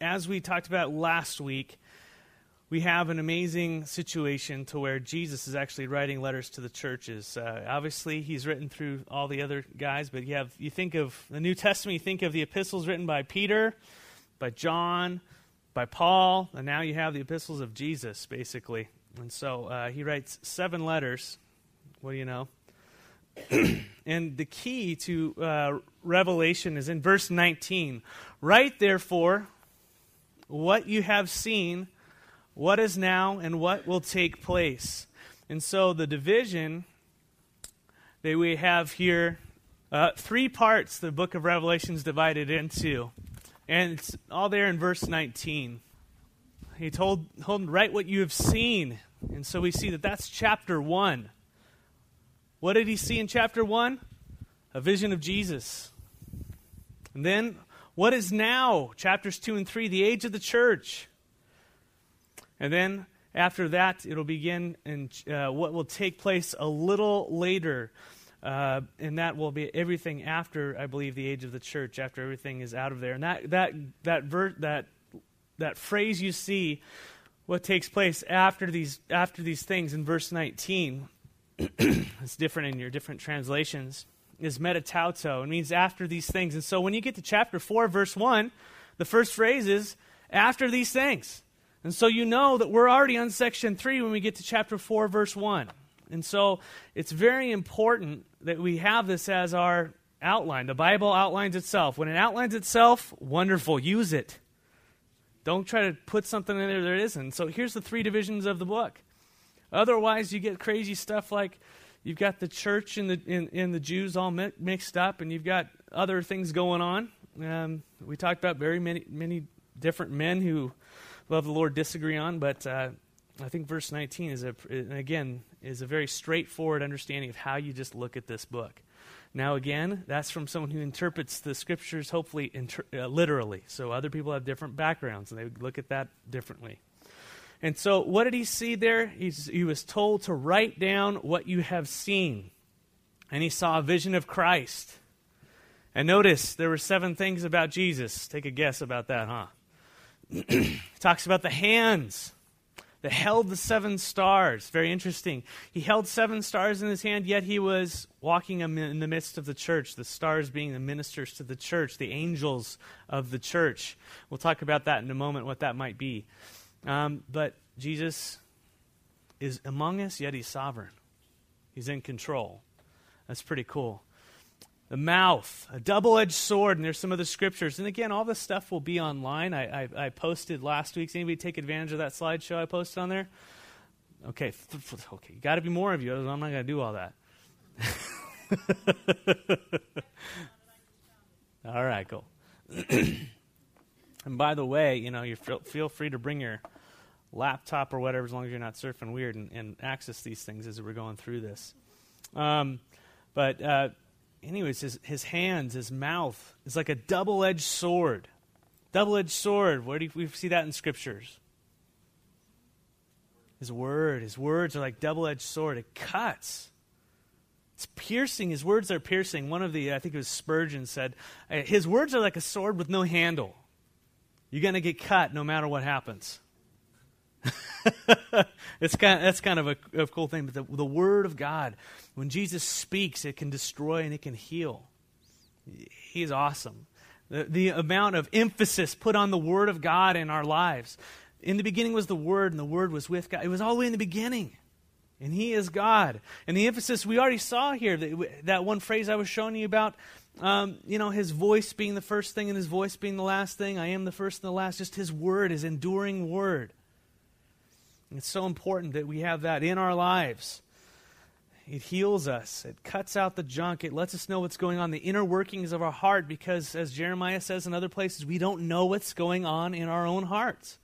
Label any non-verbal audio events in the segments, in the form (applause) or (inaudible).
as we talked about last week, we have an amazing situation to where Jesus is actually writing letters to the churches. Uh, obviously, he's written through all the other guys, but you have you think of the New Testament, you think of the epistles written by Peter, by John, by Paul, and now you have the epistles of Jesus, basically. And so uh, he writes seven letters. What do you know? (clears throat) and the key to uh, Revelation is in verse 19. Write, therefore, what you have seen what is now and what will take place. And so the division that we have here, uh, three parts the book of Revelation is divided into. And it's all there in verse 19. He told, told write what you have seen. And so we see that that's chapter 1. What did he see in chapter 1? A vision of Jesus. And then, what is now? Chapters 2 and 3, the age of the church. And then after that, it'll begin in uh, what will take place a little later. Uh, and that will be everything after, I believe, the age of the church, after everything is out of there. And that, that, that, ver- that, that phrase you see, what takes place after these, after these things in verse 19, (clears throat) it's different in your different translations, is meta tauta. It means after these things. And so when you get to chapter 4, verse 1, the first phrase is after these things. And so you know that we're already on section 3 when we get to chapter 4, verse 1. And so it's very important that we have this as our outline. The Bible outlines itself. When it outlines itself, wonderful, use it. Don't try to put something in there that isn't. So here's the three divisions of the book. Otherwise, you get crazy stuff like you've got the church and the, and, and the Jews all mi- mixed up, and you've got other things going on. Um, we talked about very many, many different men who love the Lord disagree on, but uh, I think verse 19 is a, again, is a very straightforward understanding of how you just look at this book. Now, again, that's from someone who interprets the scriptures hopefully inter- uh, literally. So other people have different backgrounds and they look at that differently. And so, what did he see there? He's, he was told to write down what you have seen. And he saw a vision of Christ. And notice there were seven things about Jesus. Take a guess about that, huh? (clears throat) talks about the hands that held the seven stars. Very interesting. He held seven stars in his hand, yet he was walking in the midst of the church, the stars being the ministers to the church, the angels of the church. We'll talk about that in a moment, what that might be. Um, but Jesus is among us, yet he's sovereign. He's in control. That's pretty cool the mouth, a double edged sword, and there's some of the scriptures. And again, all this stuff will be online. I, I, I posted last week. Anybody take advantage of that slideshow I posted on there? Okay, okay, got to be more of you. I'm not going to do all that. (laughs) all right, cool. (clears throat) and by the way, you know, you feel, feel free to bring your laptop or whatever, as long as you're not surfing weird, and, and access these things as we're going through this. Um, but uh, anyways, his, his hands, his mouth is like a double edged sword. Double edged sword. Where do we see that in scriptures? His word. His words are like double edged sword. It cuts. It's piercing. His words are piercing. One of the, I think it was Spurgeon, said, His words are like a sword with no handle. You're going to get cut no matter what happens. (laughs) it's kind of, that's kind of a, a cool thing. But the, the Word of God, when Jesus speaks, it can destroy and it can heal. He's awesome. The, the amount of emphasis put on the Word of God in our lives. In the beginning was the Word, and the Word was with God. It was all the way in the beginning. And He is God. And the emphasis we already saw here, that, that one phrase I was showing you about, um, you know, His voice being the first thing and His voice being the last thing. I am the first and the last. Just His Word, His enduring Word. It's so important that we have that in our lives. It heals us. It cuts out the junk. It lets us know what's going on, the inner workings of our heart, because as Jeremiah says in other places, we don't know what's going on in our own hearts.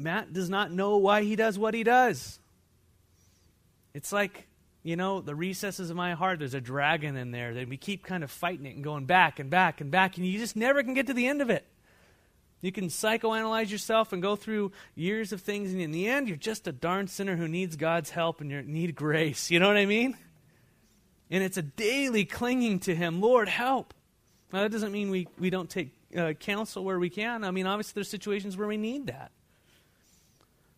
Matt does not know why he does what he does. It's like, you know, the recesses of my heart, there's a dragon in there that we keep kind of fighting it and going back and back and back, and you just never can get to the end of it. You can psychoanalyze yourself and go through years of things, and in the end, you're just a darn sinner who needs God's help and you need grace. You know what I mean? And it's a daily clinging to Him. Lord, help. Now, that doesn't mean we, we don't take uh, counsel where we can. I mean, obviously, there's situations where we need that.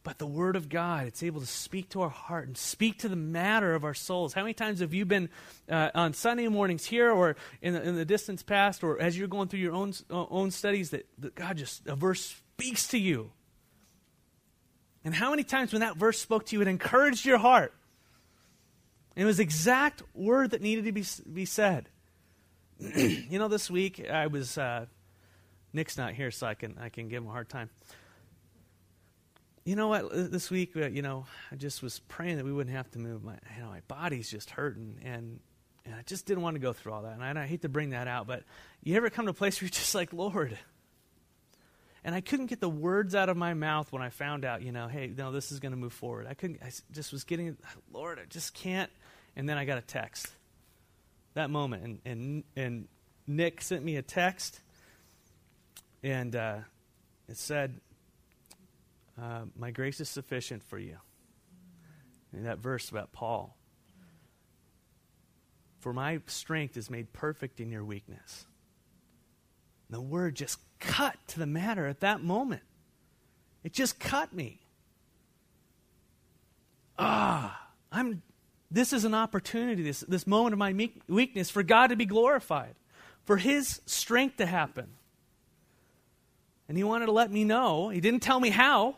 But the Word of God, it's able to speak to our heart and speak to the matter of our souls. How many times have you been uh, on Sunday mornings here or in the, in the distance past or as you're going through your own, uh, own studies that, that God just, a verse speaks to you? And how many times when that verse spoke to you, it encouraged your heart? It was exact word that needed to be, be said. (clears throat) you know, this week I was, uh, Nick's not here, so I can, I can give him a hard time you know what? This week, uh, you know, I just was praying that we wouldn't have to move. My, you know, my body's just hurting, and, and I just didn't want to go through all that. And I, and I hate to bring that out, but you ever come to a place (laughs) where you're just like, Lord? And I couldn't get the words out of my mouth when I found out, you know, hey, no, this is going to move forward. I couldn't. I just was getting, Lord, I just can't. And then I got a text. That moment, and and and Nick sent me a text, and uh, it said uh, my grace is sufficient for you. And that verse about Paul. For my strength is made perfect in your weakness. The word just cut to the matter at that moment. It just cut me. Ah, I'm this is an opportunity, this, this moment of my weakness, for God to be glorified, for His strength to happen. And He wanted to let me know. He didn't tell me how,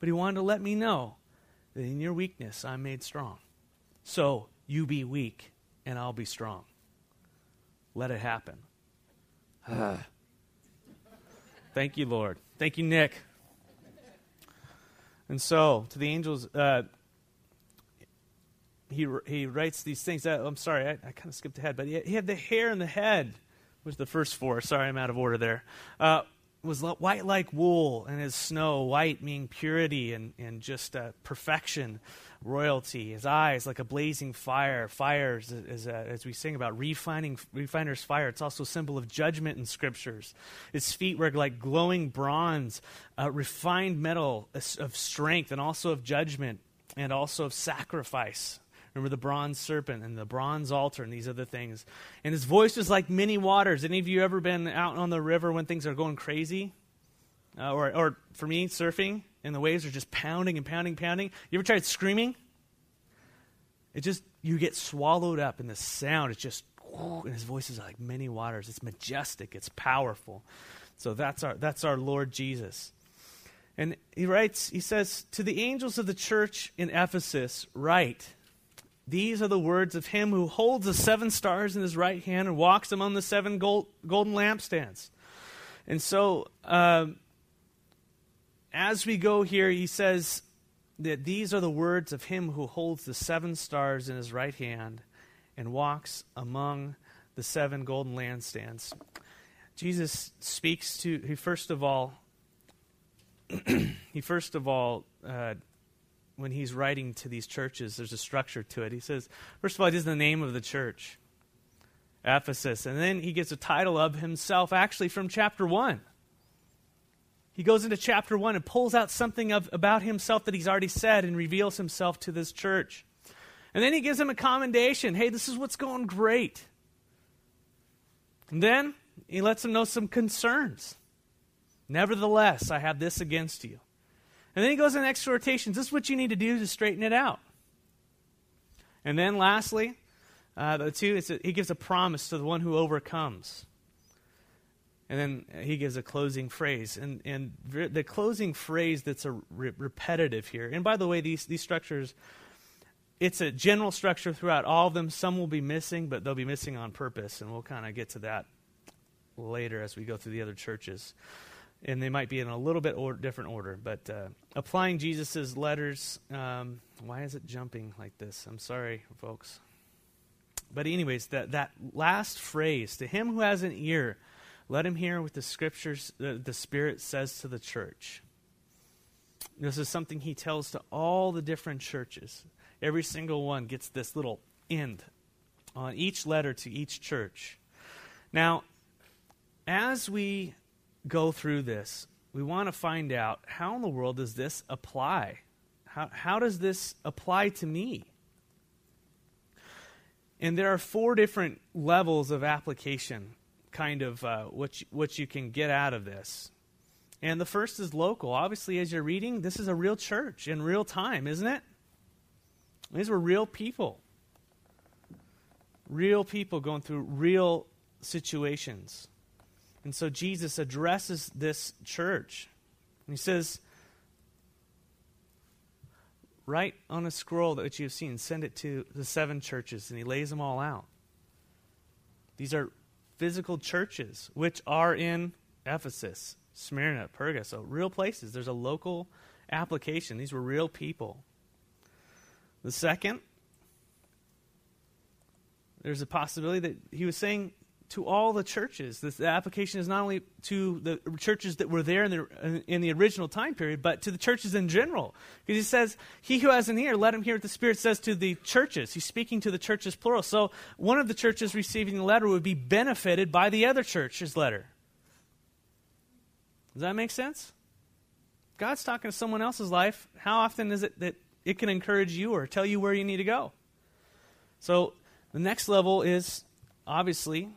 but he wanted to let me know that in your weakness I'm made strong. So you be weak and I'll be strong. Let it happen. (sighs) Thank you, Lord. Thank you, Nick. And so, to the angels, uh, he, he writes these things. Uh, I'm sorry, I, I kind of skipped ahead, but he, he, had the hair in the head, which was the first four. Sorry, I'm out of order there. Uh, was white like wool, and his snow, white meaning purity and, and just uh, perfection, royalty. His eyes like a blazing fire. Fires, as, uh, as we sing about, refining, refiner's fire. It's also a symbol of judgment in scriptures. His feet were like glowing bronze, uh, refined metal of strength, and also of judgment, and also of sacrifice. Remember the bronze serpent and the bronze altar and these other things. And his voice was like many waters. Any of you ever been out on the river when things are going crazy? Uh, or, or for me, surfing, and the waves are just pounding and pounding, pounding. You ever tried screaming? It just, you get swallowed up in the sound. It's just, and his voice is like many waters. It's majestic, it's powerful. So that's our, that's our Lord Jesus. And he writes, he says, To the angels of the church in Ephesus, write, these are the words of him who holds the seven stars in his right hand and walks among the seven gold, golden lampstands. And so, um, as we go here, he says that these are the words of him who holds the seven stars in his right hand and walks among the seven golden lampstands. Jesus speaks to, he first of all, (clears throat) he first of all uh, when he's writing to these churches, there's a structure to it. He says, first of all, it is the name of the church, Ephesus. And then he gets a title of himself, actually, from chapter 1. He goes into chapter 1 and pulls out something of, about himself that he's already said and reveals himself to this church. And then he gives them a commendation hey, this is what's going great. And then he lets them know some concerns. Nevertheless, I have this against you and then he goes in exhortations. This is what you need to do to straighten it out. And then lastly, uh, the two, a, he gives a promise to the one who overcomes. And then he gives a closing phrase. And, and the closing phrase that's a re- repetitive here. And by the way, these, these structures, it's a general structure throughout all of them. Some will be missing, but they'll be missing on purpose. And we'll kind of get to that later as we go through the other churches and they might be in a little bit or, different order. But uh, applying Jesus' letters, um, why is it jumping like this? I'm sorry, folks. But, anyways, that, that last phrase, to him who has an ear, let him hear what the scriptures, uh, the Spirit says to the church. This is something he tells to all the different churches. Every single one gets this little end on each letter to each church. Now, as we go through this, we want to find out how in the world does this apply? How, how does this apply to me? And there are four different levels of application kind of uh, what you, what you can get out of this. And the first is local. Obviously, as you're reading, this is a real church in real time, isn't it? These were real people. Real people going through real situations. And so Jesus addresses this church. And he says, Write on a scroll that you have seen, send it to the seven churches. And he lays them all out. These are physical churches, which are in Ephesus, Smyrna, Perga. So, real places. There's a local application. These were real people. The second, there's a possibility that he was saying to all the churches. This, the application is not only to the churches that were there in the, in the original time period, but to the churches in general. Because he says, He who has an ear, let him hear what the Spirit says to the churches. He's speaking to the churches plural. So one of the churches receiving the letter would be benefited by the other church's letter. Does that make sense? God's talking to someone else's life. How often is it that it can encourage you or tell you where you need to go? So the next level is obviously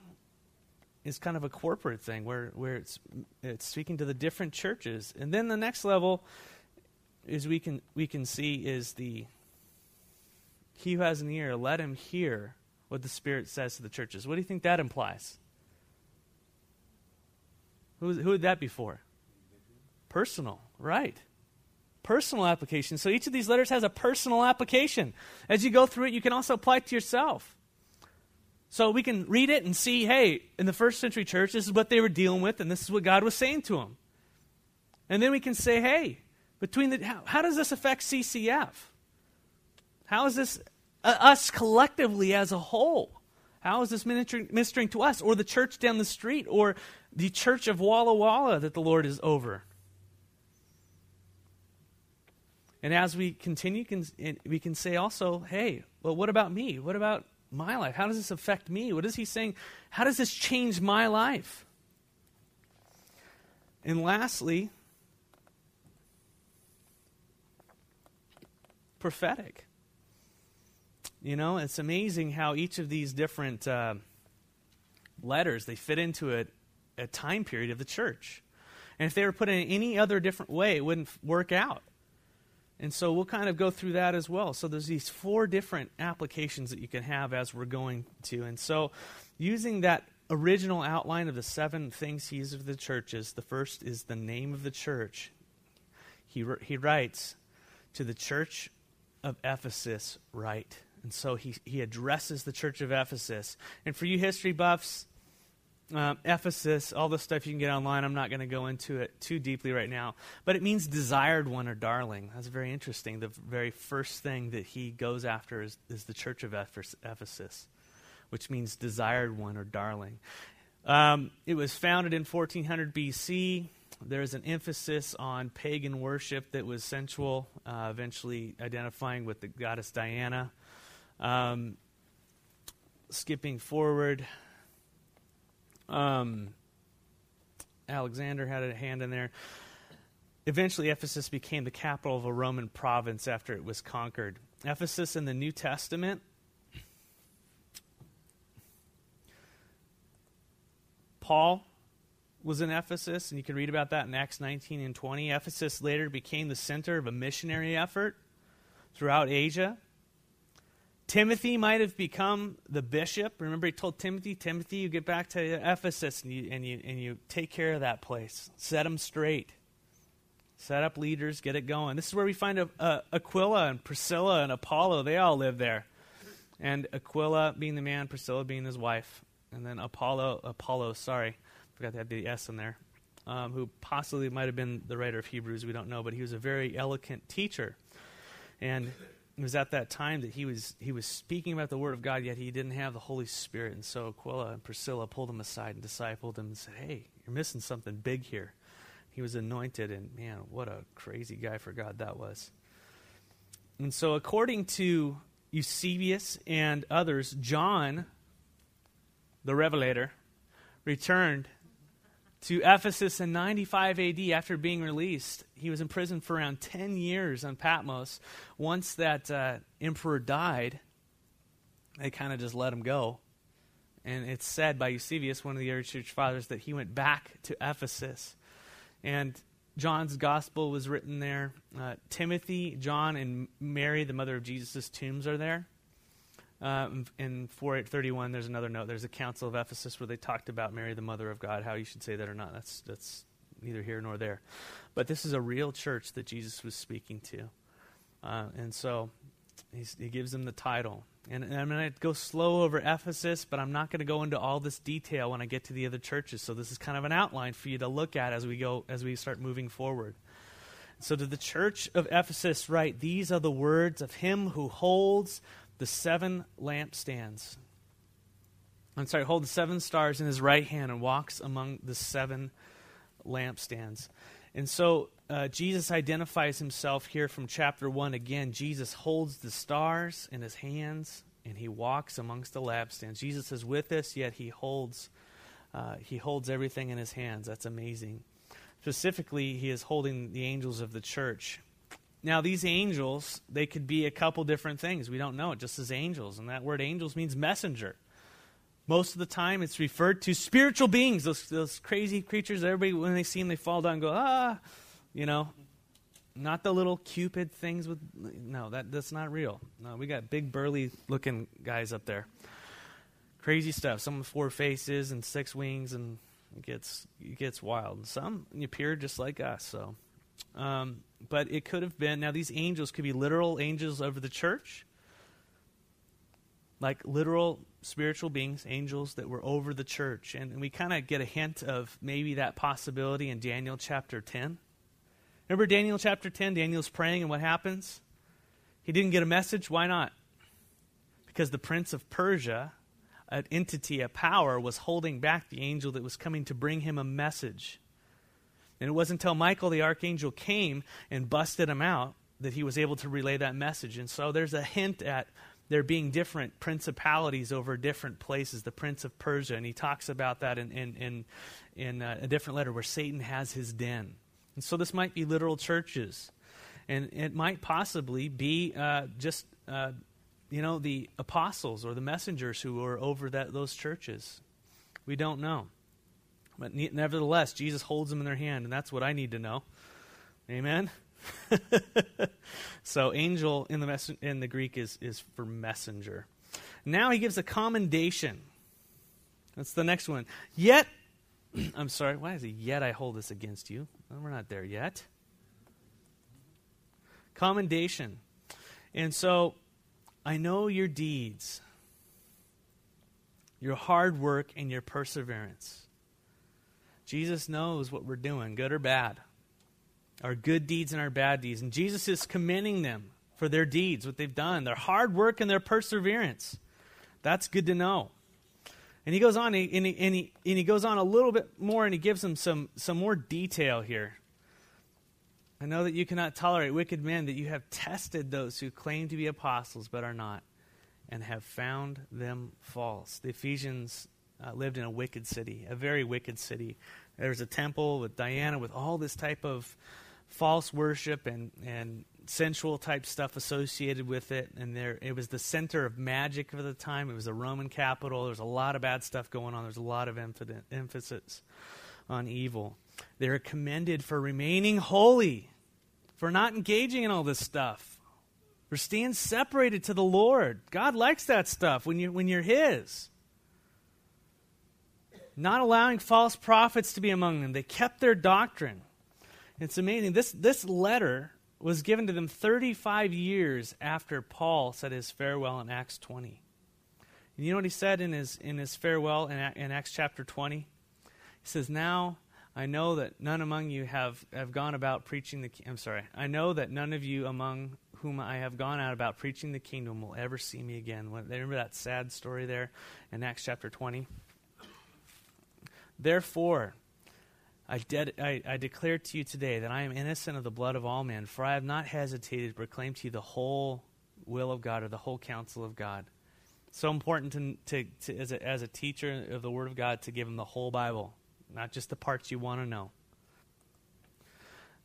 is kind of a corporate thing where, where it's, it's speaking to the different churches. And then the next level is we can, we can see is the he who has an ear, let him hear what the Spirit says to the churches. What do you think that implies? Who, who would that be for? Personal, right. Personal application. So each of these letters has a personal application. As you go through it, you can also apply it to yourself. So we can read it and see, hey, in the first century church, this is what they were dealing with, and this is what God was saying to them. And then we can say, hey, between the how, how does this affect CCF? How is this uh, us collectively as a whole? How is this ministering, ministering to us, or the church down the street, or the church of Walla Walla that the Lord is over? And as we continue, can, we can say also, hey, well, what about me? What about my life? How does this affect me? What is he saying? How does this change my life? And lastly, prophetic. You know, it's amazing how each of these different uh, letters they fit into a, a time period of the church. And if they were put in any other different way, it wouldn't work out. And so we'll kind of go through that as well. So there's these four different applications that you can have as we're going to. And so using that original outline of the seven things he uses for the churches, the first is the name of the church. He, he writes, to the church of Ephesus, write. And so he, he addresses the church of Ephesus. And for you history buffs, um, Ephesus, all the stuff you can get online. I'm not going to go into it too deeply right now. But it means desired one or darling. That's very interesting. The very first thing that he goes after is, is the church of Ephesus, which means desired one or darling. Um, it was founded in 1400 BC. There's an emphasis on pagan worship that was sensual, uh, eventually identifying with the goddess Diana. Um, skipping forward, um, Alexander had a hand in there. Eventually, Ephesus became the capital of a Roman province after it was conquered. Ephesus in the New Testament Paul was in Ephesus, and you can read about that in Acts 19 and 20. Ephesus later became the center of a missionary effort throughout Asia. Timothy might have become the bishop. Remember, he told Timothy, Timothy, you get back to Ephesus and you, and you, and you take care of that place. Set them straight. Set up leaders, get it going. This is where we find a, a, Aquila and Priscilla and Apollo. They all live there. And Aquila being the man, Priscilla being his wife. And then Apollo, Apollo, sorry, forgot to add the S in there, um, who possibly might have been the writer of Hebrews. We don't know, but he was a very eloquent teacher. And it was at that time that he was he was speaking about the word of God, yet he didn't have the Holy Spirit. And so Aquila and Priscilla pulled him aside and discipled him and said, "Hey, you're missing something big here." He was anointed, and man, what a crazy guy for God that was. And so, according to Eusebius and others, John, the Revelator, returned to Ephesus in 95 AD after being released. He was in prison for around 10 years on Patmos. Once that uh, emperor died, they kind of just let him go. And it's said by Eusebius, one of the early church fathers, that he went back to Ephesus. And John's gospel was written there. Uh, Timothy, John, and Mary, the mother of Jesus' tombs, are there. Um, in 4831, there's another note. There's a council of Ephesus where they talked about Mary, the mother of God, how you should say that or not. That's, that's neither here nor there. But this is a real church that Jesus was speaking to. Uh, and so he gives them the title. And, and I'm going to go slow over Ephesus, but I'm not going to go into all this detail when I get to the other churches. So this is kind of an outline for you to look at as we go as we start moving forward. So to the church of Ephesus write, these are the words of him who holds the seven lampstands. I'm sorry, hold the seven stars in his right hand and walks among the seven lampstands. And so uh, Jesus identifies himself here from chapter 1 again. Jesus holds the stars in his hands and he walks amongst the lampstands. Jesus is with us, yet he holds, uh, he holds everything in his hands. That's amazing. Specifically, he is holding the angels of the church. Now, these angels, they could be a couple different things. We don't know it, just as angels. And that word angels means messenger. Most of the time, it's referred to spiritual beings, those, those crazy creatures. Everybody, when they see them, they fall down and go, ah, you know. Not the little cupid things with, no, that, that's not real. No, we got big, burly looking guys up there. Crazy stuff. Some with four faces and six wings, and it gets, it gets wild. Some appear just like us, so. Um, but it could have been, now these angels could be literal angels over the church, like literal spiritual beings, angels that were over the church. And, and we kind of get a hint of maybe that possibility in Daniel chapter 10. Remember Daniel chapter 10? Daniel's praying, and what happens? He didn't get a message. Why not? Because the prince of Persia, an entity, a power, was holding back the angel that was coming to bring him a message. And it wasn't until Michael the archangel came and busted him out that he was able to relay that message. And so there's a hint at there being different principalities over different places, the prince of Persia. And he talks about that in, in, in, in uh, a different letter where Satan has his den. And so this might be literal churches. And it might possibly be uh, just, uh, you know, the apostles or the messengers who are over that, those churches. We don't know. But nevertheless, Jesus holds them in their hand, and that's what I need to know. Amen? (laughs) so angel in the mess- in the Greek is is for messenger. Now he gives a commendation. That's the next one. Yet (clears throat) I'm sorry, why is it yet I hold this against you? Well, we're not there yet. Commendation. And so I know your deeds, your hard work, and your perseverance. Jesus knows what we're doing, good or bad our good deeds and our bad deeds. And Jesus is commending them for their deeds, what they've done, their hard work and their perseverance. That's good to know. And he goes on, and he, and he, and he, goes on a little bit more, and he gives them some, some more detail here. I know that you cannot tolerate wicked men, that you have tested those who claim to be apostles but are not, and have found them false. The Ephesians uh, lived in a wicked city, a very wicked city. There was a temple with Diana, with all this type of false worship and, and sensual type stuff associated with it. And there, it was the center of magic of the time. It was a Roman capital. There was a lot of bad stuff going on. There's a lot of emphasis on evil. They are commended for remaining holy, for not engaging in all this stuff, for staying separated to the Lord. God likes that stuff when, you, when you're His. Not allowing false prophets to be among them. They kept their doctrine. It's amazing. This, this letter was given to them 35 years after Paul said his farewell in Acts 20. And you know what he said in his, in his farewell in, in Acts chapter 20? He says, Now I know that none among you have, have gone about preaching the I'm sorry. I know that none of you among whom I have gone out about preaching the kingdom will ever see me again. Remember that sad story there in Acts chapter 20? Therefore, I, de- I, I, declare to you today that I am innocent of the blood of all men, for I have not hesitated to proclaim to you the whole will of God or the whole counsel of God. So important to, to, to, as, a, as a teacher of the Word of God to give them the whole Bible, not just the parts you want to know.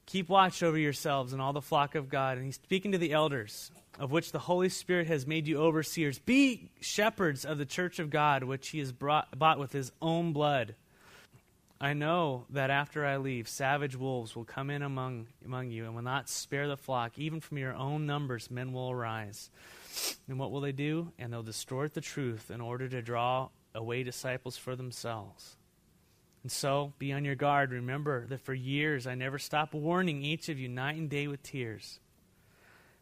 Keep watch over yourselves and all the flock of God. And he's speaking to the elders, of which the Holy Spirit has made you overseers. Be shepherds of the church of God, which he has brought, bought with his own blood. I know that after I leave, savage wolves will come in among, among you and will not spare the flock. Even from your own numbers, men will arise. And what will they do? And they'll distort the truth in order to draw away disciples for themselves. And so, be on your guard. Remember that for years I never stopped warning each of you night and day with tears.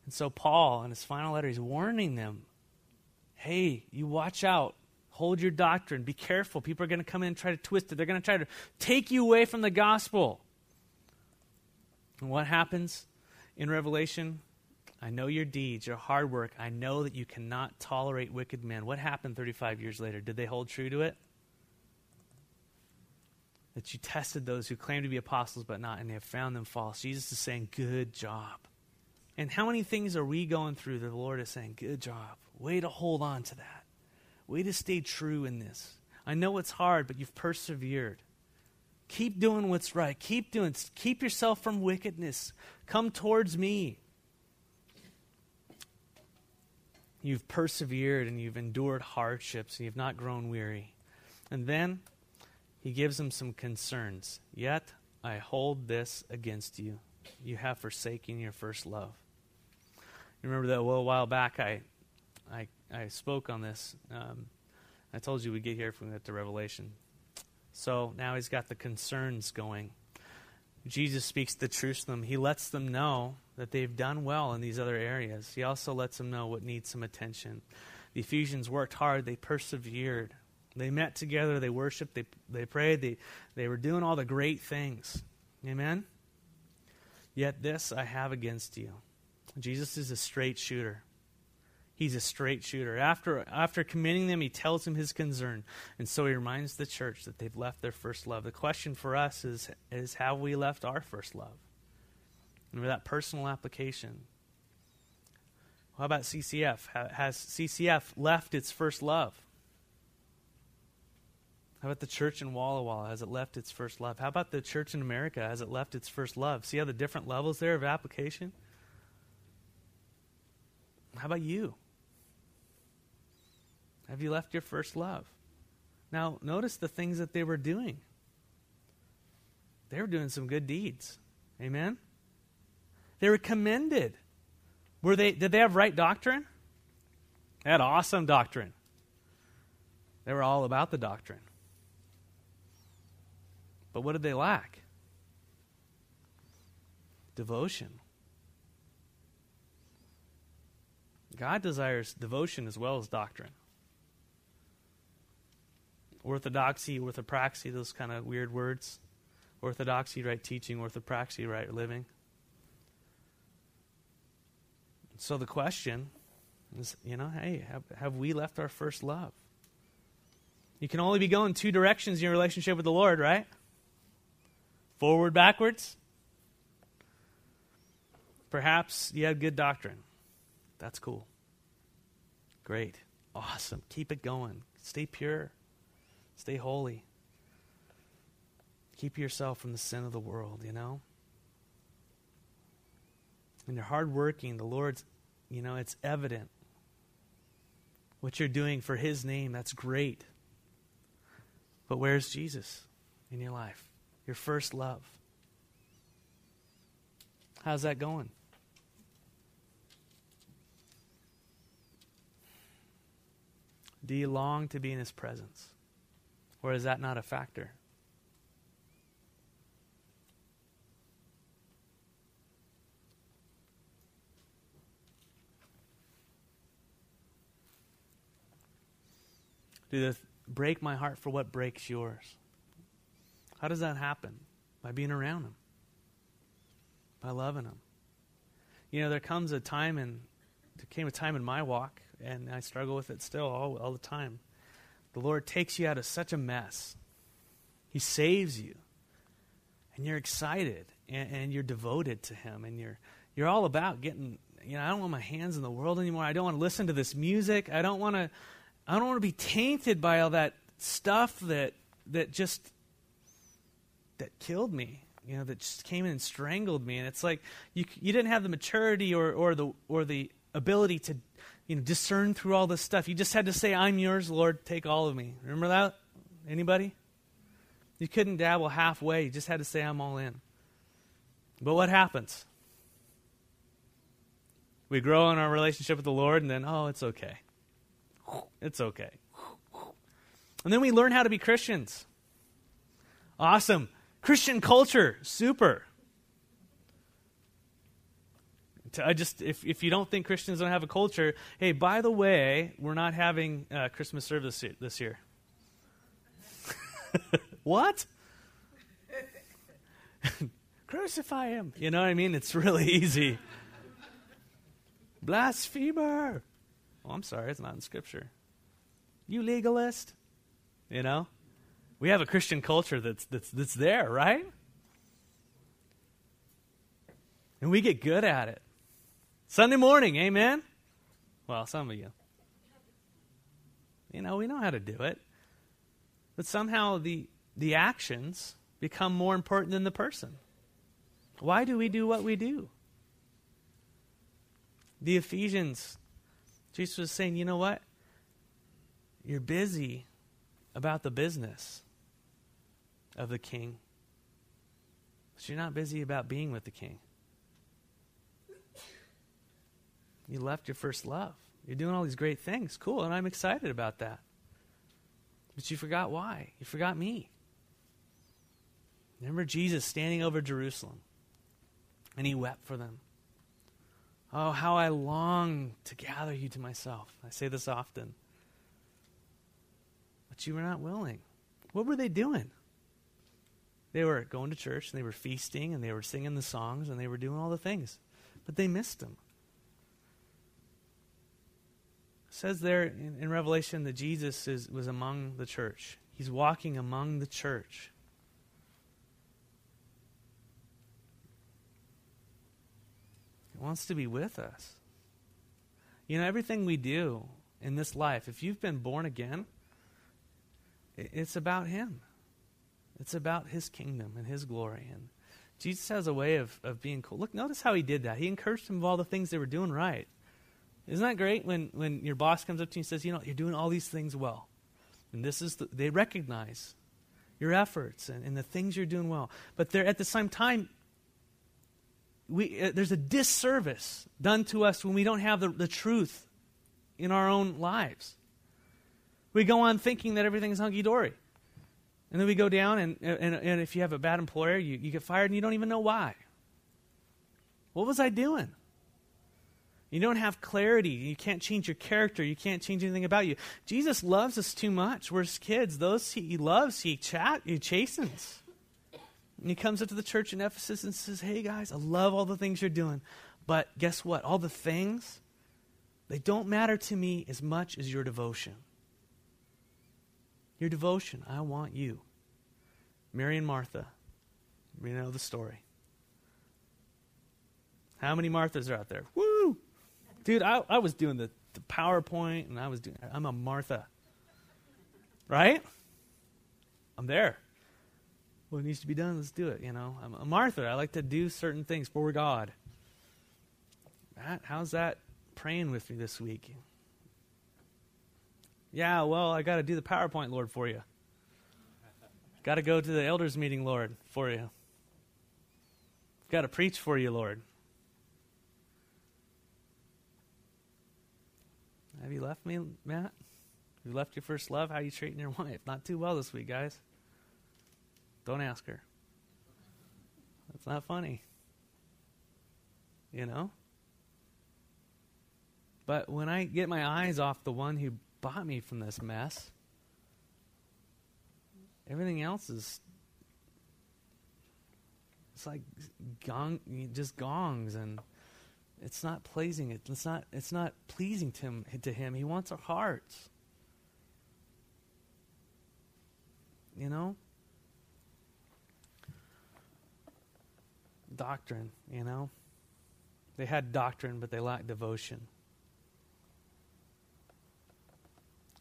And so, Paul, in his final letter, he's warning them hey, you watch out. Hold your doctrine. Be careful. People are going to come in and try to twist it. They're going to try to take you away from the gospel. And what happens in Revelation? I know your deeds, your hard work. I know that you cannot tolerate wicked men. What happened 35 years later? Did they hold true to it? that you tested those who claim to be apostles but not, and they have found them false. Jesus is saying, Good job. And how many things are we going through that the Lord is saying, Good job? Way to hold on to that. Way to stay true in this. I know it's hard, but you've persevered. Keep doing what's right. Keep doing keep yourself from wickedness. Come towards me. You've persevered and you've endured hardships and you've not grown weary. And then he gives them some concerns. Yet I hold this against you. You have forsaken your first love. You remember that a little while back I, I, I spoke on this. Um, I told you we'd get here we get to Revelation. So now he's got the concerns going. Jesus speaks the truth to them. He lets them know that they've done well in these other areas. He also lets them know what needs some attention. The Ephesians worked hard, they persevered. They met together, they worshiped, they, they prayed, they, they were doing all the great things. Amen? Yet this I have against you. Jesus is a straight shooter. He's a straight shooter. After, after commending them, he tells them his concern. And so he reminds the church that they've left their first love. The question for us is, is have we left our first love? Remember that personal application. How about CCF? Has CCF left its first love? How about the church in Walla Walla? Has it left its first love? How about the church in America? Has it left its first love? See how the different levels there of application? How about you? Have you left your first love? Now, notice the things that they were doing. They were doing some good deeds. Amen? They were commended. Were they, did they have right doctrine? They had awesome doctrine. They were all about the doctrine. But what did they lack? Devotion. God desires devotion as well as doctrine. Orthodoxy, orthopraxy, those kind of weird words. Orthodoxy, right teaching, orthopraxy, right living. So the question is, you know, hey, have, have we left our first love? You can only be going two directions in your relationship with the Lord, right? Forward, backwards? Perhaps you have good doctrine. That's cool. Great. Awesome. Keep it going. Stay pure. Stay holy. Keep yourself from the sin of the world, you know? And you're hardworking, the Lord's, you know, it's evident. What you're doing for His name, that's great. But where's Jesus in your life? your first love. How's that going? Do you long to be in his presence? Or is that not a factor? Do they break my heart for what breaks yours? How does that happen? By being around Him, by loving Him. You know, there comes a time in, there came a time in my walk, and I struggle with it still all, all the time. The Lord takes you out of such a mess. He saves you. And you're excited and, and you're devoted to Him and you're, you're all about getting, you know, I don't want my hands in the world anymore. I don't want to listen to this music. I don't want to, I don't want to be tainted by all that stuff that, that just that killed me, you know, that just came in and strangled me. And it's like you, you didn't have the maturity or, or, the, or the ability to you know, discern through all this stuff. You just had to say, I'm yours, Lord, take all of me. Remember that? Anybody? You couldn't dabble halfway. You just had to say, I'm all in. But what happens? We grow in our relationship with the Lord, and then, oh, it's okay. It's okay. And then we learn how to be Christians. Awesome. Christian culture, super. I just if if you don't think Christians don't have a culture, hey, by the way, we're not having uh, Christmas service this year. (laughs) what? (laughs) Crucify him. You know what I mean? It's really (laughs) easy. Blasphemer. Oh, I'm sorry, it's not in Scripture. You legalist. You know? We have a Christian culture that's, that's, that's there, right? And we get good at it. Sunday morning, amen? Well, some of you. You know, we know how to do it. But somehow the, the actions become more important than the person. Why do we do what we do? The Ephesians, Jesus was saying, you know what? You're busy about the business of the king, but you're not busy about being with the king. You left your first love. You're doing all these great things. Cool, and I'm excited about that. But you forgot why. You forgot me. Remember Jesus standing over Jerusalem, and he wept for them. Oh, how I long to gather you to myself. I say this often. But you were not willing. What were they doing? They were going to church, and they were feasting, and they were singing the songs, and they were doing all the things. But they missed him. It says there in, in Revelation that Jesus is, was among the church. He's walking among the church. He wants to be with us. You know, everything we do in this life, if you've been born again, it's about Him. It's about His kingdom and His glory. And Jesus has a way of, of being cool. Look, notice how He did that. He encouraged them of all the things they were doing right. Isn't that great when, when your boss comes up to you and says, you know, you're doing all these things well. And this is, the, they recognize your efforts and, and the things you're doing well. But they're at the same time, we, uh, there's a disservice done to us when we don't have the, the truth in our own lives. We go on thinking that everything is hunky dory. And then we go down, and, and, and if you have a bad employer, you, you get fired and you don't even know why. What was I doing? You don't have clarity. You can't change your character. You can't change anything about you. Jesus loves us too much. We're his kids. Those he loves, he chat, he chastens. And he comes up to the church in Ephesus and says, Hey guys, I love all the things you're doing. But guess what? All the things, they don't matter to me as much as your devotion. Your devotion, I want you. Mary and Martha, we know the story. How many Marthas are out there? Woo! Dude, I, I was doing the, the PowerPoint and I was doing, I'm a Martha. Right? I'm there what needs to be done, let's do it. You know, I'm a Martha. I like to do certain things for God. Matt, how's that praying with me this week? Yeah, well, I got to do the PowerPoint, Lord, for you. got to go to the elders' meeting, Lord, for you. Got to preach for you, Lord. Have you left me, Matt? You left your first love? How you treating your (laughs) wife? Not too well this week, guys. Don't ask her. That's not funny. You know? But when I get my eyes off the one who bought me from this mess, everything else is it's like gong just gongs and it's not pleasing it's not it's not pleasing to him to him he wants our hearts you know doctrine, you know? They had doctrine, but they lacked devotion.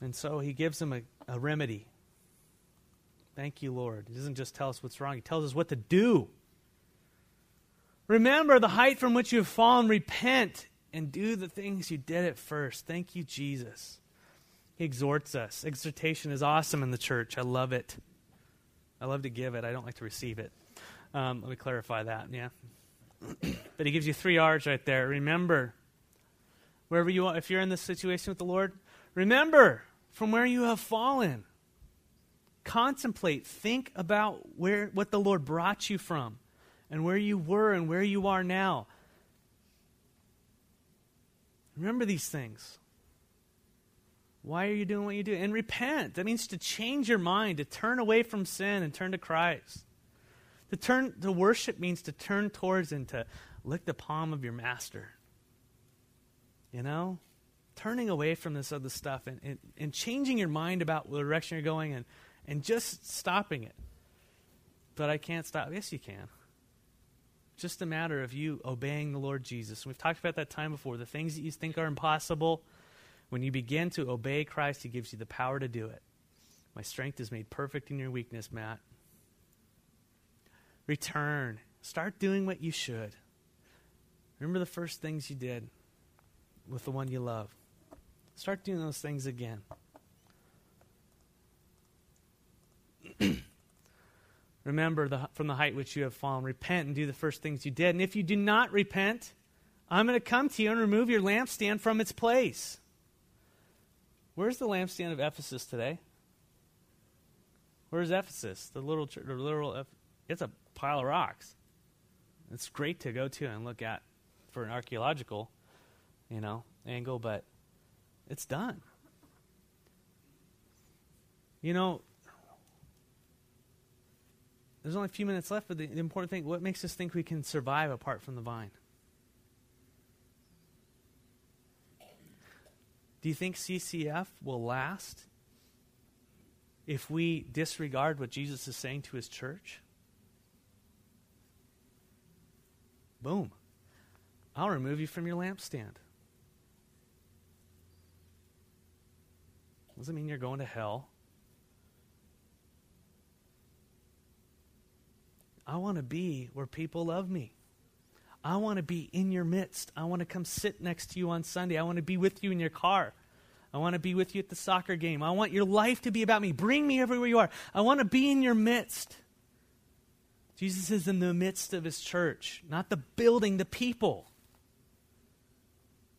And so he gives them a, a remedy. Thank you, Lord. He doesn't just tell us what's wrong, he tells us what to do. Remember the height from which you have fallen, repent, and do the things you did at first. Thank you, Jesus. He exhorts us. Exhortation is awesome in the church. I love it. I love to give it, I don't like to receive it. Um, let me clarify that, yeah. (clears throat) but he gives you three R's right there. Remember, wherever you are, if you're in this situation with the Lord, remember from where you have fallen. Contemplate, think about where what the Lord brought you from and where you were and where you are now. Remember these things. Why are you doing what you do? And repent. That means to change your mind, to turn away from sin and turn to Christ. To turn to worship means to turn towards and to lick the palm of your master. You know? Turning away from this other stuff and, and, and changing your mind about the direction you're going and, and just stopping it. But I can't stop. Yes, you can. Just a matter of you obeying the Lord Jesus. We've talked about that time before. The things that you think are impossible, when you begin to obey Christ, He gives you the power to do it. My strength is made perfect in your weakness, Matt. Return. Start doing what you should. Remember the first things you did with the one you love. Start doing those things again. (clears throat) Remember the, from the height which you have fallen. Repent and do the first things you did. And if you do not repent, I'm going to come to you and remove your lampstand from its place. Where's the lampstand of Ephesus today? Where's Ephesus? The little, the little, it's a pile of rocks. It's great to go to and look at for an archaeological, you know, angle, but it's done. You know, there's only a few minutes left, but the, the important thing what makes us think we can survive apart from the vine? Do you think CCF will last if we disregard what Jesus is saying to his church? Boom. I'll remove you from your lampstand. Doesn't mean you're going to hell. I want to be where people love me. I want to be in your midst. I want to come sit next to you on Sunday. I want to be with you in your car. I want to be with you at the soccer game. I want your life to be about me. Bring me everywhere you are. I want to be in your midst. Jesus is in the midst of his church, not the building, the people.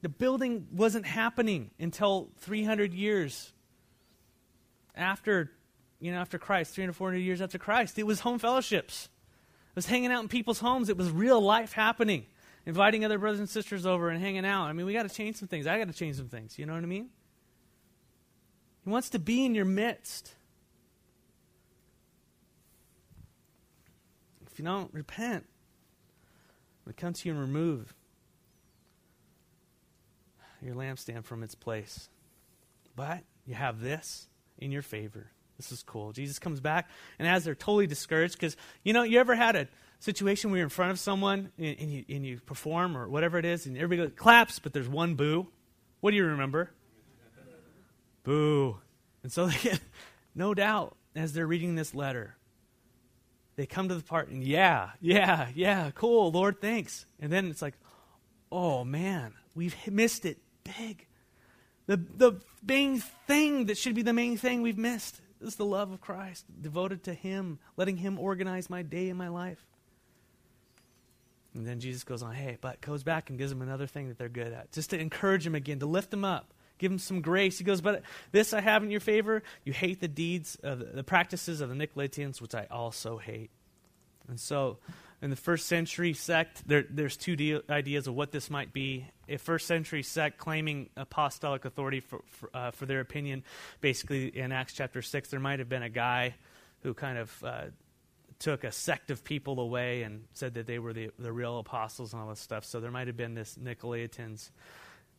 The building wasn't happening until 300 years after, you know, after Christ, 300, 400 years after Christ. It was home fellowships was hanging out in people's homes. It was real life happening, inviting other brothers and sisters over and hanging out. I mean, we got to change some things. I got to change some things. You know what I mean? He wants to be in your midst. If you don't repent, we come to you and remove your lampstand from its place. But you have this in your favor. This is cool. Jesus comes back, and as they're totally discouraged, because, you know, you ever had a situation where you're in front of someone and, and, you, and you perform or whatever it is, and everybody claps, but there's one boo? What do you remember? boo. And so (laughs) they no doubt, as they're reading this letter, they come to the part, and yeah, yeah, yeah, cool, Lord, thanks. And then it's like, oh man, we've missed it big. The, the main thing that should be the main thing we've missed. This is the love of Christ, devoted to Him, letting Him organize my day and my life. And then Jesus goes on, hey, but goes back and gives them another thing that they're good at, just to encourage them again, to lift them up, give them some grace. He goes, but this I have in your favor. You hate the deeds, of the, practices of the Nicolaitans, which I also hate. And so in the first century sect, there, there's two de- ideas of what this might be. A first century sect claiming apostolic authority for, for, uh, for, their opinion, basically in Acts chapter 6, there might have been a guy who kind of uh, took a sect of people away and said that they were the, the real apostles and all this stuff. So there might have been this Nicolaitans.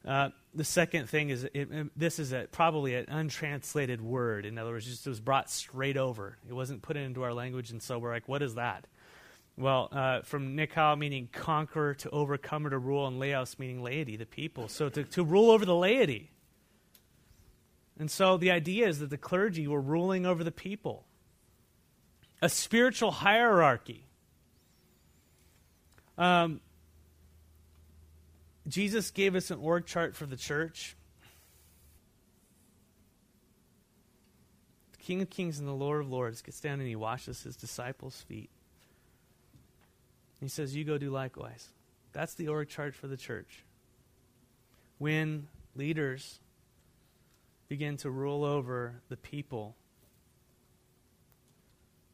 Uh, the second thing is it, it, this is a, probably an untranslated word. In other words, just, it was brought straight over. It wasn't put into our language, and so we're like, what is that? Well, uh, from Nikao meaning conquer, to overcomer, to rule, and Laos meaning laity, the people. So to, to rule over the laity. And so the idea is that the clergy were ruling over the people. A spiritual hierarchy. Um, Jesus gave us an org chart for the church. The King of Kings and the Lord of Lords gets down and he washes his disciples' feet. He says, You go do likewise. That's the org chart for the church. When leaders begin to rule over the people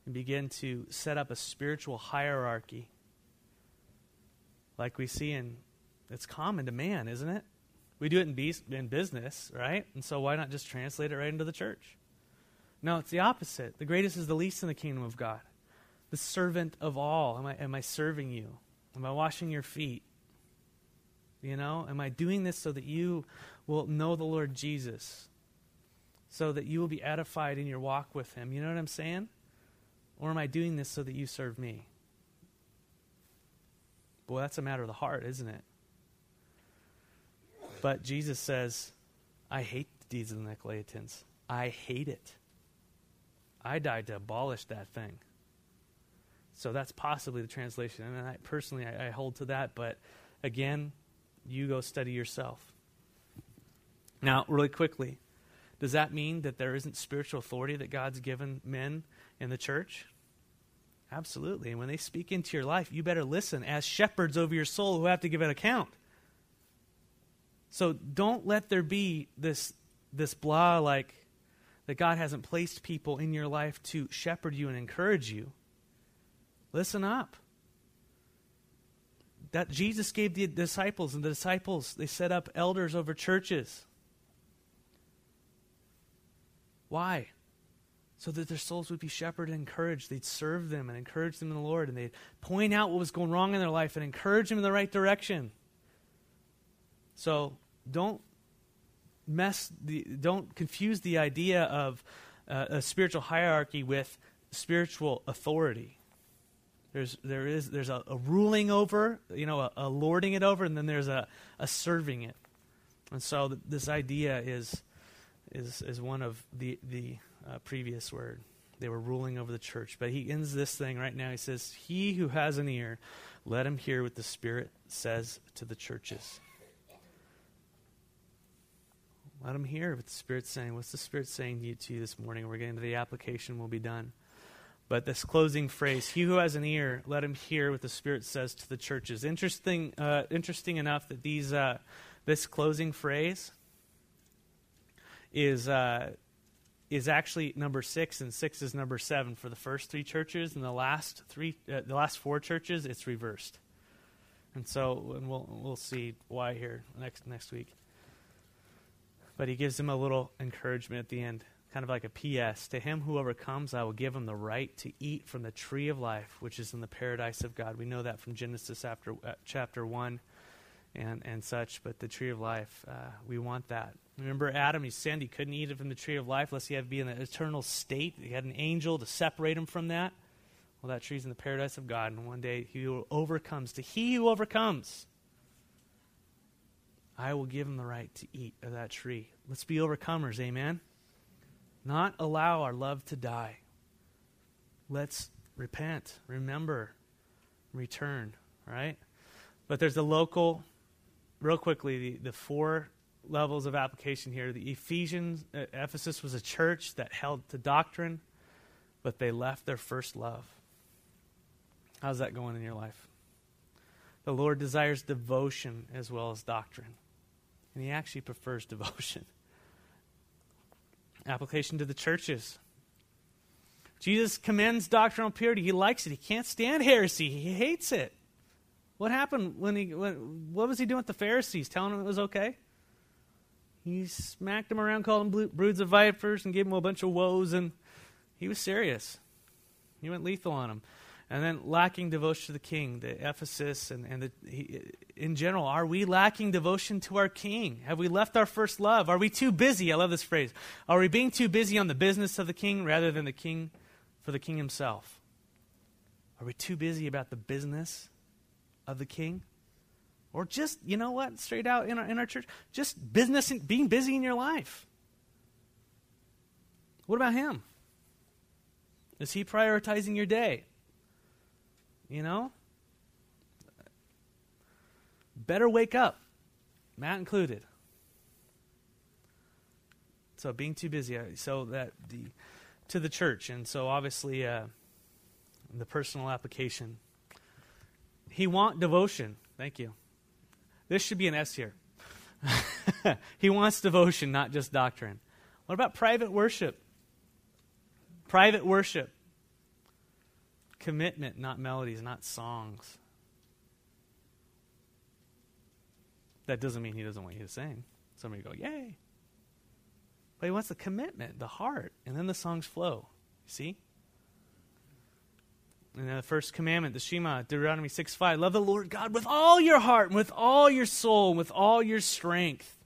and begin to set up a spiritual hierarchy, like we see in, it's common to man, isn't it? We do it in, be- in business, right? And so why not just translate it right into the church? No, it's the opposite. The greatest is the least in the kingdom of God. The servant of all. Am I, am I serving you? Am I washing your feet? You know, am I doing this so that you will know the Lord Jesus? So that you will be edified in your walk with him. You know what I'm saying? Or am I doing this so that you serve me? Boy, that's a matter of the heart, isn't it? But Jesus says, I hate the deeds of the Nicolaitans. I hate it. I died to abolish that thing. So that's possibly the translation. And I personally I, I hold to that, but again, you go study yourself. Now, really quickly, does that mean that there isn't spiritual authority that God's given men in the church? Absolutely. And when they speak into your life, you better listen as shepherds over your soul who have to give an account. So don't let there be this this blah like that God hasn't placed people in your life to shepherd you and encourage you. Listen up. That Jesus gave the disciples, and the disciples, they set up elders over churches. Why? So that their souls would be shepherded and encouraged. They'd serve them and encourage them in the Lord, and they'd point out what was going wrong in their life and encourage them in the right direction. So don't mess the don't confuse the idea of uh, a spiritual hierarchy with spiritual authority. There's there is there's a, a ruling over, you know, a, a, lording it over, and then there's a, a serving it. And so th- this idea is is is one of the the uh, previous word. They were ruling over the church, but he ends this thing right now. He says, "He who has an ear, let him hear what the Spirit says to the churches." Let him hear what the Spirit's saying. What's the Spirit saying to you, to you this morning? We're getting to the application. We'll be done. But this closing phrase, "He who has an ear, let him hear what the Spirit says to the churches." Interesting, uh, interesting enough that these uh, this closing phrase is uh, is actually number six, and six is number seven for the first three churches, and the last three, uh, the last four churches, it's reversed. And so, and we'll we'll see why here next next week. But he gives them a little encouragement at the end kind of like a P.S. To him who overcomes, I will give him the right to eat from the tree of life, which is in the paradise of God. We know that from Genesis after, uh, chapter 1 and, and such, but the tree of life, uh, we want that. Remember Adam, he sinned. He couldn't eat from the tree of life unless he had to be in the eternal state. He had an angel to separate him from that. Well, that tree's in the paradise of God, and one day he overcomes, to he who overcomes, I will give him the right to eat of that tree. Let's be overcomers, amen? Not allow our love to die. Let's repent, remember, return, right? But there's the local, real quickly, the, the four levels of application here. The Ephesians, uh, Ephesus was a church that held to doctrine, but they left their first love. How's that going in your life? The Lord desires devotion as well as doctrine, and He actually prefers devotion. (laughs) Application to the churches. Jesus commends doctrinal purity. He likes it. He can't stand heresy. He hates it. What happened when he when, what was he doing with the Pharisees? Telling them it was okay? He smacked them around, called them broods of vipers, and gave them a bunch of woes, and he was serious. He went lethal on them. And then lacking devotion to the king, the Ephesus, and, and the, he, in general, are we lacking devotion to our king? Have we left our first love? Are we too busy? I love this phrase. Are we being too busy on the business of the king rather than the king for the king himself? Are we too busy about the business of the king? Or just, you know what, straight out in our, in our church, just business, and being busy in your life. What about him? Is he prioritizing your day? You know? Better wake up. Matt included. So being too busy, uh, so that the to the church, and so obviously uh, the personal application. He want devotion. Thank you. This should be an S here. (laughs) he wants devotion, not just doctrine. What about private worship? Private worship. Commitment, not melodies, not songs. That doesn't mean he doesn't want you to sing. some Somebody go, yay. But he wants the commitment, the heart, and then the songs flow. See? And then the first commandment, the Shema, Deuteronomy 6 5. Love the Lord God with all your heart, and with all your soul, and with all your strength.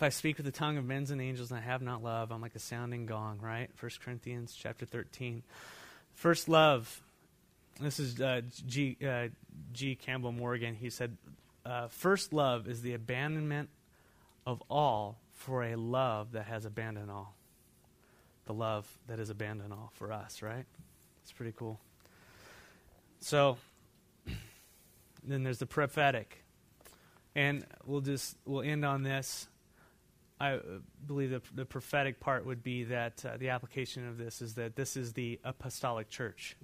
If I speak with the tongue of men and angels and I have not love, I'm like a sounding gong, right? 1 Corinthians chapter 13. First love. This is uh, G, uh, G. Campbell Morgan. He said, uh, First love is the abandonment of all for a love that has abandoned all the love that has abandoned all for us, right? It's pretty cool. So (clears throat) then there's the prophetic. And we'll just we'll end on this. I believe the, the prophetic part would be that uh, the application of this is that this is the apostolic church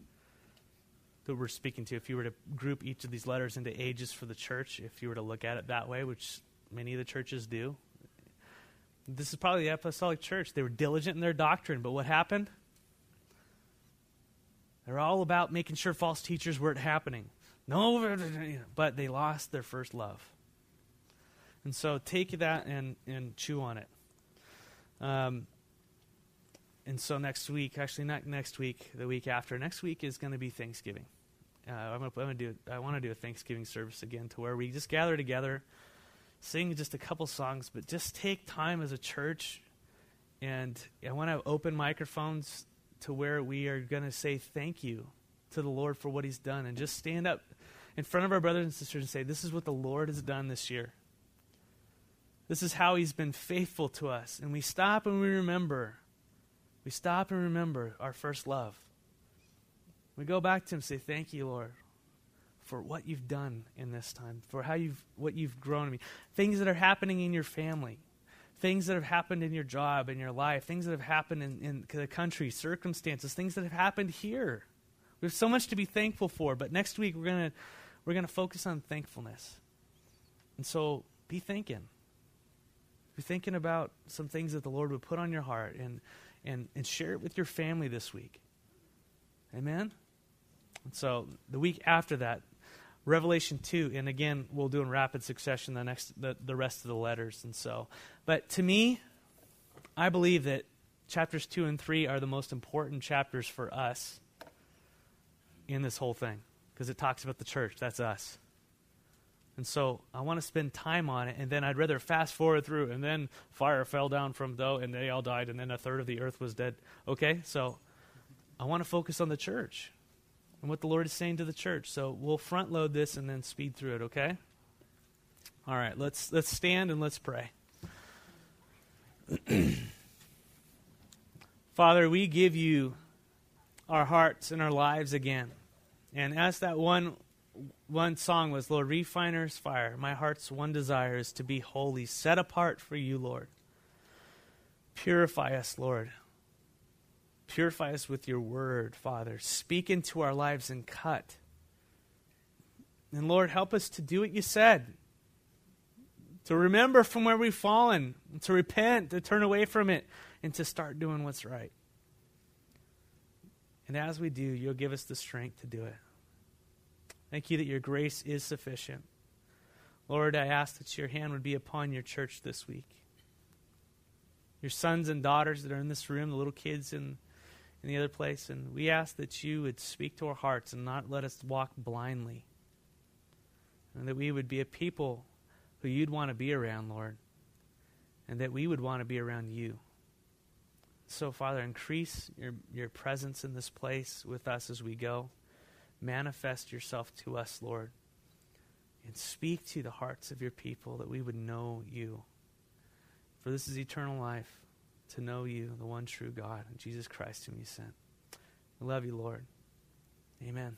that we're speaking to. If you were to group each of these letters into ages for the church, if you were to look at it that way, which many of the churches do, this is probably the apostolic church. They were diligent in their doctrine, but what happened? They're all about making sure false teachers weren't happening. No, (laughs) but they lost their first love. And so take that and, and chew on it. Um, and so next week, actually not next week, the week after, next week is going to be Thanksgiving. Uh, I'm going to do. I want to do a Thanksgiving service again, to where we just gather together sing just a couple songs, but just take time as a church. And I want to open microphones to where we are going to say thank you to the Lord for what He's done and just stand up in front of our brothers and sisters and say, This is what the Lord has done this year. This is how He's been faithful to us. And we stop and we remember. We stop and remember our first love. We go back to Him and say, Thank you, Lord for what you've done in this time, for how you've what you've grown me. Things that are happening in your family, things that have happened in your job, in your life, things that have happened in, in the country, circumstances, things that have happened here. We have so much to be thankful for, but next week we're gonna we're gonna focus on thankfulness. And so be thinking. Be thinking about some things that the Lord would put on your heart and and, and share it with your family this week. Amen? And so the week after that, Revelation 2, and again, we'll do in rapid succession the next the, the rest of the letters. And so, but to me, I believe that chapters 2 and 3 are the most important chapters for us in this whole thing because it talks about the church. That's us. And so I want to spend time on it, and then I'd rather fast forward through, and then fire fell down from though, and they all died, and then a third of the earth was dead. Okay, so I want to focus on the church and what the Lord is saying to the church. So we'll front load this and then speed through it, okay? All right, let's let's stand and let's pray. (clears throat) Father, we give you our hearts and our lives again. And as that one one song was, Lord, refiner's fire, my heart's one desire is to be holy, set apart for you, Lord. Purify us, Lord. Purify us with your word, Father. Speak into our lives and cut. And Lord, help us to do what you said. To remember from where we've fallen, to repent, to turn away from it, and to start doing what's right. And as we do, you'll give us the strength to do it. Thank you that your grace is sufficient. Lord, I ask that your hand would be upon your church this week. Your sons and daughters that are in this room, the little kids in in the other place. And we ask that you would speak to our hearts and not let us walk blindly. And that we would be a people who you'd want to be around, Lord. And that we would want to be around you. So, Father, increase your, your presence in this place with us as we go. Manifest yourself to us, Lord. And speak to the hearts of your people that we would know you. For this is eternal life to know you, the one true God, and Jesus Christ whom you sent. We love you, Lord. Amen.